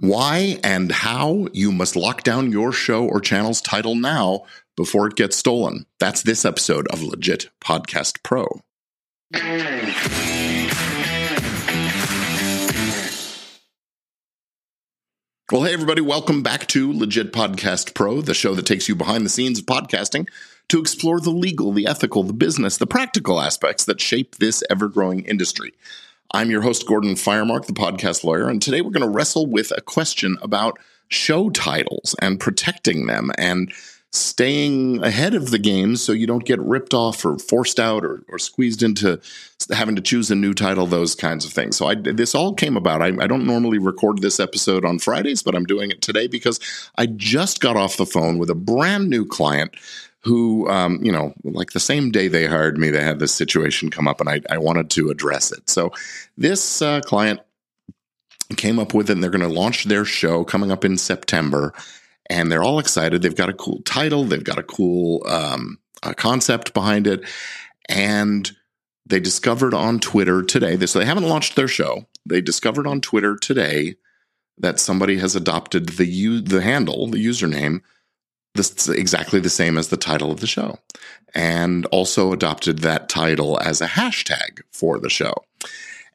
Why and how you must lock down your show or channel's title now before it gets stolen. That's this episode of Legit Podcast Pro. Well, hey, everybody, welcome back to Legit Podcast Pro, the show that takes you behind the scenes of podcasting to explore the legal, the ethical, the business, the practical aspects that shape this ever growing industry. I'm your host, Gordon Firemark, the podcast lawyer, and today we're going to wrestle with a question about show titles and protecting them and staying ahead of the game so you don't get ripped off or forced out or, or squeezed into having to choose a new title, those kinds of things. So I, this all came about. I, I don't normally record this episode on Fridays, but I'm doing it today because I just got off the phone with a brand new client who, um, you know, like the same day they hired me, they had this situation come up and I, I wanted to address it. So this uh, client came up with it and they're going to launch their show coming up in September. And they're all excited. They've got a cool title, they've got a cool um, a concept behind it. And they discovered on Twitter today, so they haven't launched their show. They discovered on Twitter today that somebody has adopted the the handle, the username this exactly the same as the title of the show, and also adopted that title as a hashtag for the show.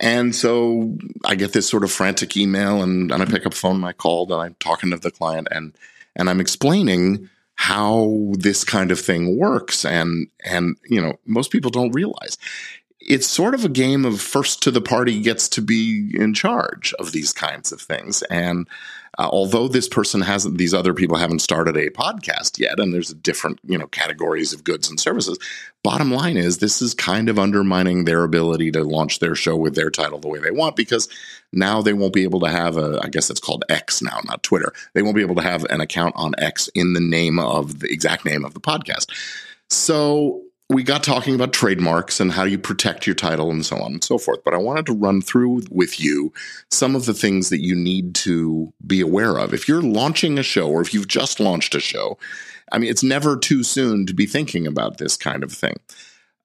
And so I get this sort of frantic email, and, and I pick up the phone and I called, and I'm talking to the client, and and I'm explaining how this kind of thing works, and and you know most people don't realize it's sort of a game of first to the party gets to be in charge of these kinds of things, and uh, although this person hasn't, these other people haven't started a podcast yet, and there's different, you know, categories of goods and services. Bottom line is, this is kind of undermining their ability to launch their show with their title the way they want because now they won't be able to have a, I guess it's called X now, not Twitter. They won't be able to have an account on X in the name of the exact name of the podcast. So we got talking about trademarks and how you protect your title and so on and so forth. But I wanted to run through with you some of the things that you need to be aware of. If you're launching a show or if you've just launched a show, I mean, it's never too soon to be thinking about this kind of thing.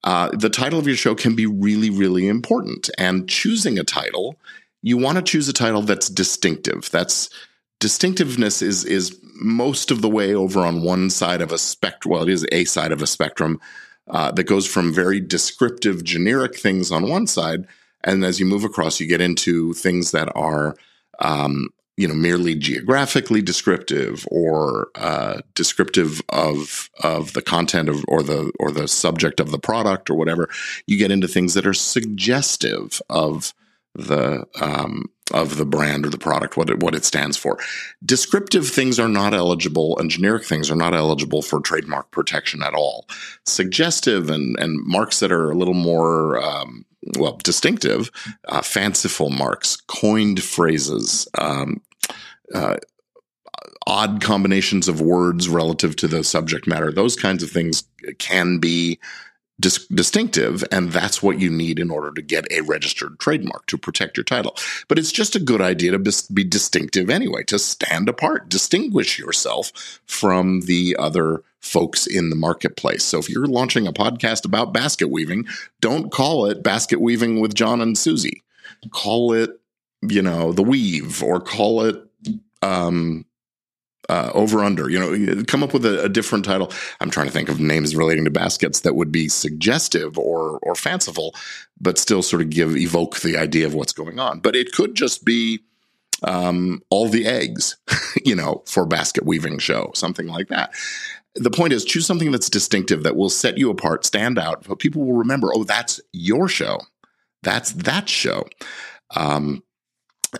Uh, the title of your show can be really, really important. And choosing a title, you want to choose a title that's distinctive. That's distinctiveness is is most of the way over on one side of a spectrum. Well, it is a side of a spectrum uh, that goes from very descriptive, generic things on one side, and as you move across, you get into things that are, um, you know, merely geographically descriptive or uh, descriptive of of the content of or the or the subject of the product or whatever. You get into things that are suggestive of the um, of the brand or the product, what it, what it stands for. Descriptive things are not eligible, and generic things are not eligible for trademark protection at all. Suggestive and and marks that are a little more um, well distinctive, uh, fanciful marks, coined phrases. Um, uh, odd combinations of words relative to the subject matter those kinds of things can be dis- distinctive, and that's what you need in order to get a registered trademark to protect your title. But it's just a good idea to be distinctive anyway, to stand apart, distinguish yourself from the other folks in the marketplace. So if you're launching a podcast about basket weaving, don't call it basket weaving with John and Susie. Call it, you know, the weave or call it um, uh, over under you know come up with a, a, different title. I'm trying to think of names relating to baskets that would be suggestive or or fanciful but still sort of give evoke the idea of what's going on. But it could just be um, all the eggs you know for basket weaving show something like that. The point is choose something that's distinctive that will set you apart stand out but people will remember oh that's your show. That's that show. Um,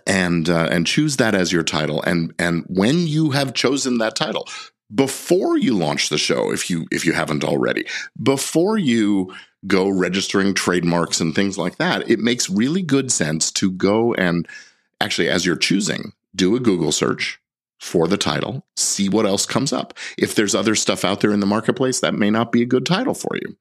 and uh, and choose that as your title. And and when you have chosen that title before you launch the show if you if you haven't already before you go registering trademarks and things like that it makes really good sense to go and actually as you're choosing do a google search for the title see what else comes up. If there's other stuff out there in the marketplace that may not be a good title for you.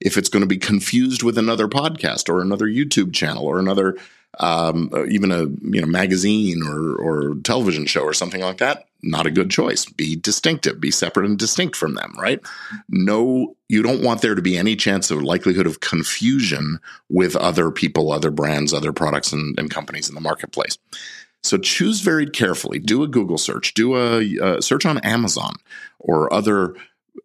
If it's going to be confused with another podcast or another youtube channel or another um, even a you know magazine or or television show or something like that, not a good choice. Be distinctive, be separate and distinct from them, right? No, you don't want there to be any chance of likelihood of confusion with other people, other brands, other products and, and companies in the marketplace. So choose very carefully. Do a Google search, do a, a search on Amazon or other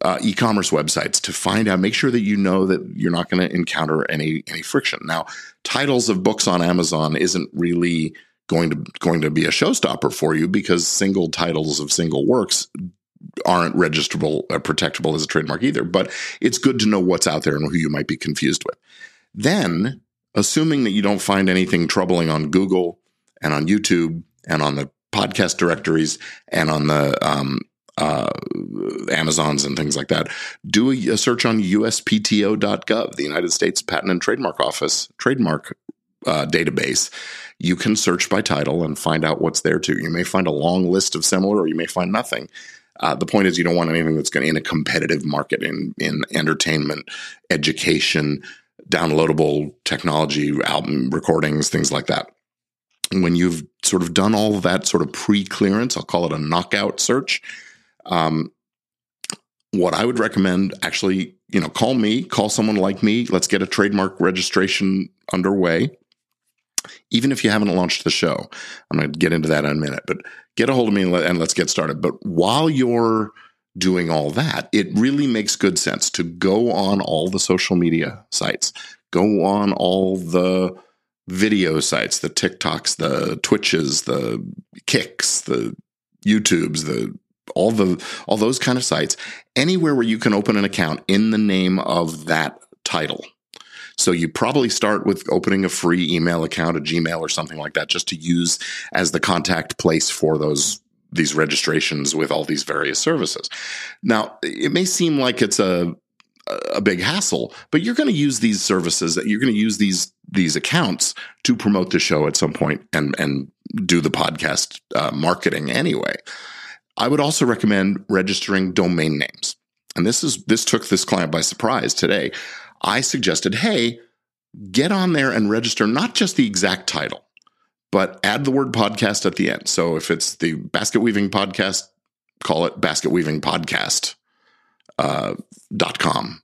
uh, e-commerce websites to find out. Make sure that you know that you're not going to encounter any any friction. Now, titles of books on Amazon isn't really going to going to be a showstopper for you because single titles of single works aren't registrable or uh, protectable as a trademark either. But it's good to know what's out there and who you might be confused with. Then, assuming that you don't find anything troubling on Google and on YouTube and on the podcast directories and on the um, uh, Amazons and things like that, do a, a search on USPTO.gov, the United States Patent and Trademark Office trademark uh, database. You can search by title and find out what's there too. You may find a long list of similar, or you may find nothing. Uh, the point is, you don't want anything that's going in a competitive market in in entertainment, education, downloadable technology, album recordings, things like that. when you've sort of done all that sort of pre-clearance, I'll call it a knockout search um, what I would recommend actually, you know, call me, call someone like me. Let's get a trademark registration underway. Even if you haven't launched the show, I'm going to get into that in a minute, but get a hold of me and let's get started. But while you're doing all that, it really makes good sense to go on all the social media sites, go on all the video sites, the TikToks, the Twitches, the Kicks, the YouTubes, the all the all those kind of sites, anywhere where you can open an account in the name of that title. So you probably start with opening a free email account, a Gmail or something like that, just to use as the contact place for those these registrations with all these various services. Now, it may seem like it's a a big hassle, but you're going to use these services that you're going to use these these accounts to promote the show at some point and and do the podcast uh, marketing anyway. I would also recommend registering domain names. And this is this took this client by surprise today. I suggested, "Hey, get on there and register not just the exact title, but add the word podcast at the end. So if it's the basket weaving podcast, call it basket weaving podcast uh, dot com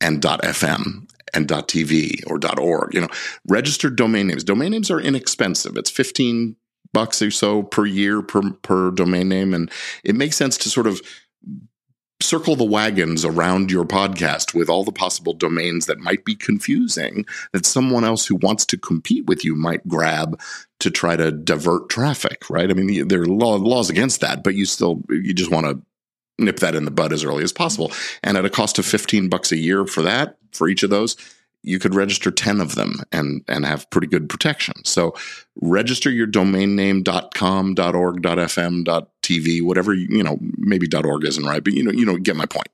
and dot fm and dot tv or dot org. You know, registered domain names. Domain names are inexpensive. It's fifteen bucks or so per year per per domain name, and it makes sense to sort of circle the wagons around your podcast with all the possible domains that might be confusing that someone else who wants to compete with you might grab to try to divert traffic right? I mean there are laws against that but you still you just want to nip that in the bud as early as possible. And at a cost of 15 bucks a year for that for each of those you could register 10 of them and, and have pretty good protection. So register your domain name .com, .org, .fm, .tv, whatever, you know, maybe .org isn't right, but you know, you know, get my point.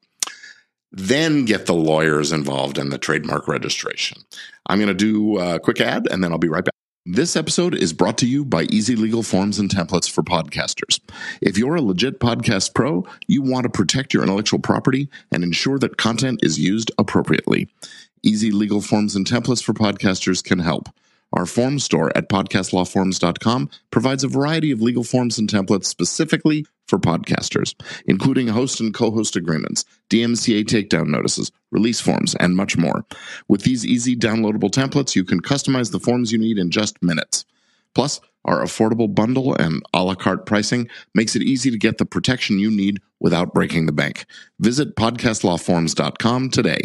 Then get the lawyers involved in the trademark registration. I'm going to do a quick ad and then I'll be right back. This episode is brought to you by Easy Legal Forms and Templates for Podcasters. If you're a legit podcast pro, you want to protect your intellectual property and ensure that content is used appropriately. Easy legal forms and templates for podcasters can help. Our form store at podcastlawforms.com provides a variety of legal forms and templates specifically for podcasters, including host and co host agreements, DMCA takedown notices, release forms, and much more. With these easy downloadable templates, you can customize the forms you need in just minutes. Plus, our affordable bundle and a la carte pricing makes it easy to get the protection you need without breaking the bank. Visit podcastlawforms.com today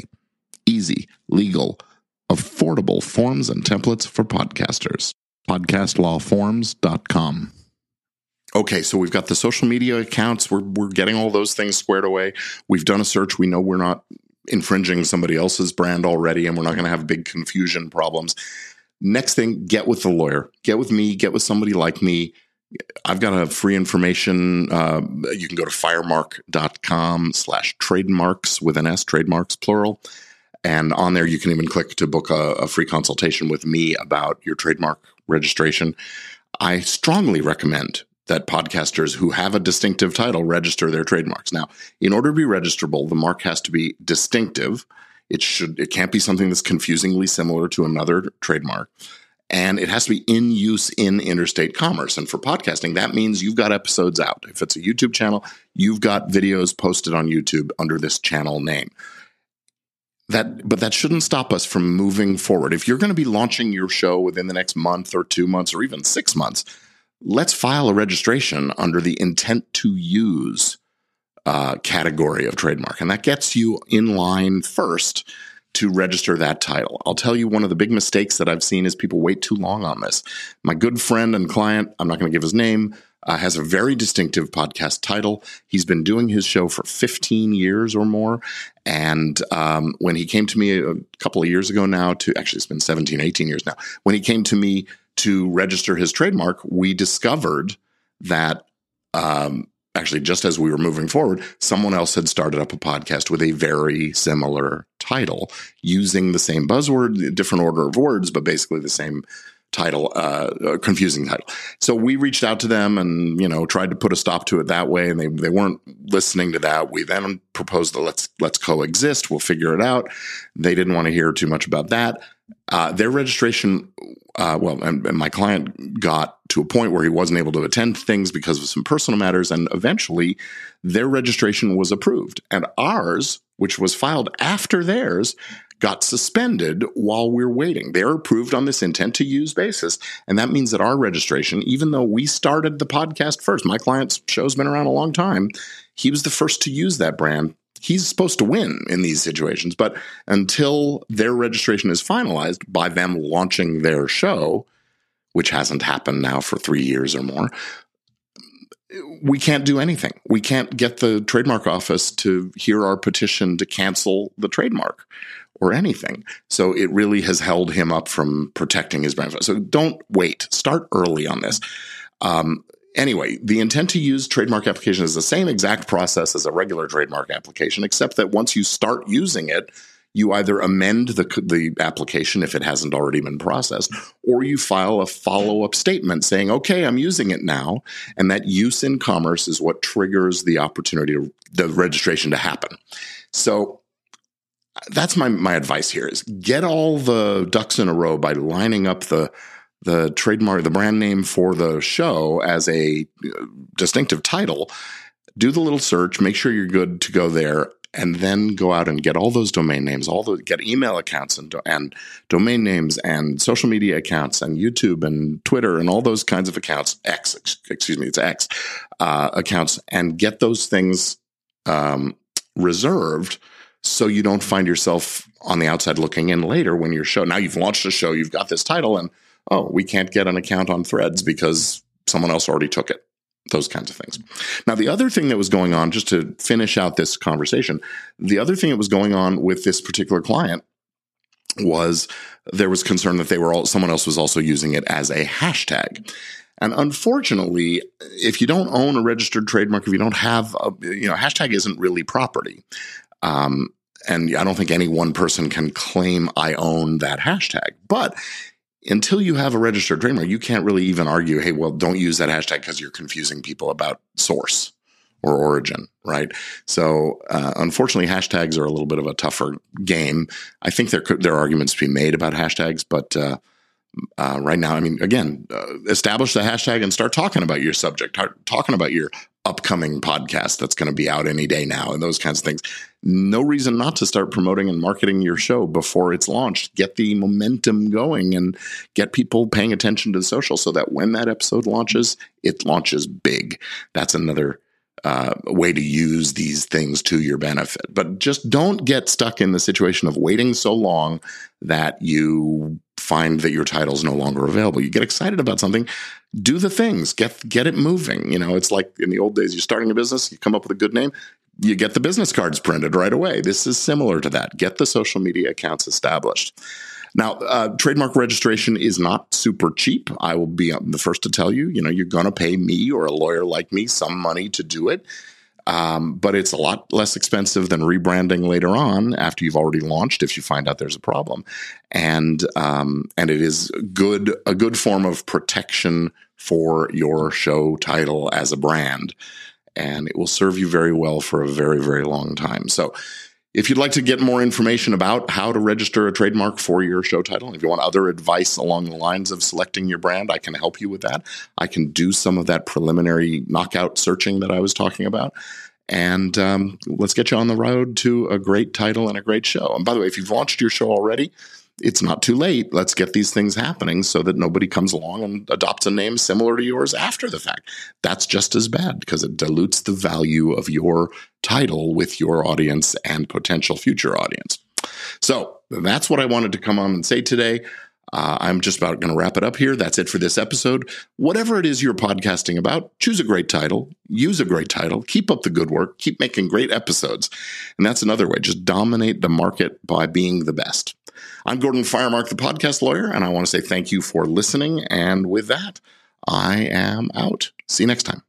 easy, legal, affordable forms and templates for podcasters. Podcastlawforms.com. Okay, so we've got the social media accounts. We're, we're getting all those things squared away. We've done a search. We know we're not infringing somebody else's brand already, and we're not going to have big confusion problems. Next thing, get with the lawyer. Get with me. Get with somebody like me. I've got a free information. Uh, you can go to firemark.com slash trademarks with an S, trademarks plural. And on there, you can even click to book a, a free consultation with me about your trademark registration. I strongly recommend that podcasters who have a distinctive title register their trademarks. Now, in order to be registrable, the mark has to be distinctive. It should it can't be something that's confusingly similar to another trademark. And it has to be in use in interstate commerce. And for podcasting, that means you've got episodes out. If it's a YouTube channel, you've got videos posted on YouTube under this channel name that but that shouldn't stop us from moving forward if you're going to be launching your show within the next month or two months or even six months let's file a registration under the intent to use uh, category of trademark. And that gets you in line first to register that title. I'll tell you one of the big mistakes that I've seen is people wait too long on this. My good friend and client, I'm not going to give his name, uh, has a very distinctive podcast title. He's been doing his show for 15 years or more. And um, when he came to me a couple of years ago now, to actually, it's been 17, 18 years now, when he came to me to register his trademark, we discovered that um, actually, just as we were moving forward, someone else had started up a podcast with a very similar title using the same buzzword, different order of words, but basically the same title, uh, confusing title. So we reached out to them and, you know, tried to put a stop to it that way. And they, they weren't listening to that. We then proposed that let's, let's coexist. We'll figure it out. They didn't want to hear too much about that. Uh, their registration, uh, well, and, and, my client got to a point where he wasn't able to attend things because of some personal matters, and eventually their registration was approved. And ours, which was filed after theirs, got suspended while we're waiting. They're approved on this intent to use basis. And that means that our registration, even though we started the podcast first, my client's show's been around a long time, he was the first to use that brand he's supposed to win in these situations. But until their registration is finalized by them launching their show, which hasn't happened now for three years or more, we can't do anything. We can't get the trademark office to hear our petition to cancel the trademark or anything. So it really has held him up from protecting his brand. So don't wait. Start early on this. Um, Anyway, the intent to use trademark application is the same exact process as a regular trademark application, except that once you start using it, you either amend the, the application if it hasn't already been processed, or you file a follow up statement saying, okay, I'm using it now. And that use in commerce is what triggers the opportunity, to, the registration to happen. So that's my, my advice here is get all the ducks in a row by lining up the the trademark, the brand name for the show as a uh, distinctive title, do the little search, make sure you're good to go there, and then go out and get all those domain names, all the get email accounts and and domain names and social media accounts and YouTube and Twitter and all those kinds of accounts. X, excuse me, it's X uh, accounts, and get those things um, reserved so you don't find yourself on the outside looking in later when your show. Now you've launched a show, you've got this title, and oh, we can't get an account on threads because someone else already took it. Those kinds of things. Now, the other thing that was going on, just to finish out this conversation, the other thing that was going on with this particular client was there was concern that they were all, someone else was also using it as a hashtag. And unfortunately, if you don't own a registered trademark, if you don't have a, you know, hashtag isn't really property. Um, and I don't think any one person can claim I own that hashtag. But until you have a registered trademark, you can't really even argue, hey, well, don't use that hashtag because you're confusing people about source or origin, right? So, uh, unfortunately, hashtags are a little bit of a tougher game. I think there could, there are arguments to be made about hashtags, but uh, uh, right now, I mean, again, uh, establish the hashtag and start talking about your subject, talking about your upcoming podcast that's going to be out any day now and those kinds of things. No reason not to start promoting and marketing your show before it's launched. Get the momentum going and get people paying attention to social so that when that episode launches, it launches big. That's another uh, way to use these things to your benefit. But just don't get stuck in the situation of waiting so long that you find that your title is no longer available. You get excited about something, do the things, get get it moving. You know, it's like in the old days, you're starting a business, you come up with a good name, you get the business cards printed right away. This is similar to that. Get the social media accounts established. Now, uh, trademark registration is not super cheap. I will be the first to tell you. You know, you're going to pay me or a lawyer like me some money to do it. Um, but it's a lot less expensive than rebranding later on after you've already launched if you find out there's a problem, and um, and it is good a good form of protection for your show title as a brand, and it will serve you very well for a very very long time. So. If you'd like to get more information about how to register a trademark for your show title, if you want other advice along the lines of selecting your brand, I can help you with that. I can do some of that preliminary knockout searching that I was talking about. And um, let's get you on the road to a great title and a great show. And by the way, if you've launched your show already, it's not too late. Let's get these things happening so that nobody comes along and adopts a name similar to yours after the fact. That's just as bad because it dilutes the value of your title with your audience and potential future audience. So that's what I wanted to come on and say today. Uh, I'm just about going to wrap it up here. That's it for this episode. Whatever it is you're podcasting about, choose a great title, use a great title, keep up the good work, keep making great episodes. And that's another way. Just dominate the market by being the best. I'm Gordon Firemark, the podcast lawyer, and I want to say thank you for listening. And with that, I am out. See you next time.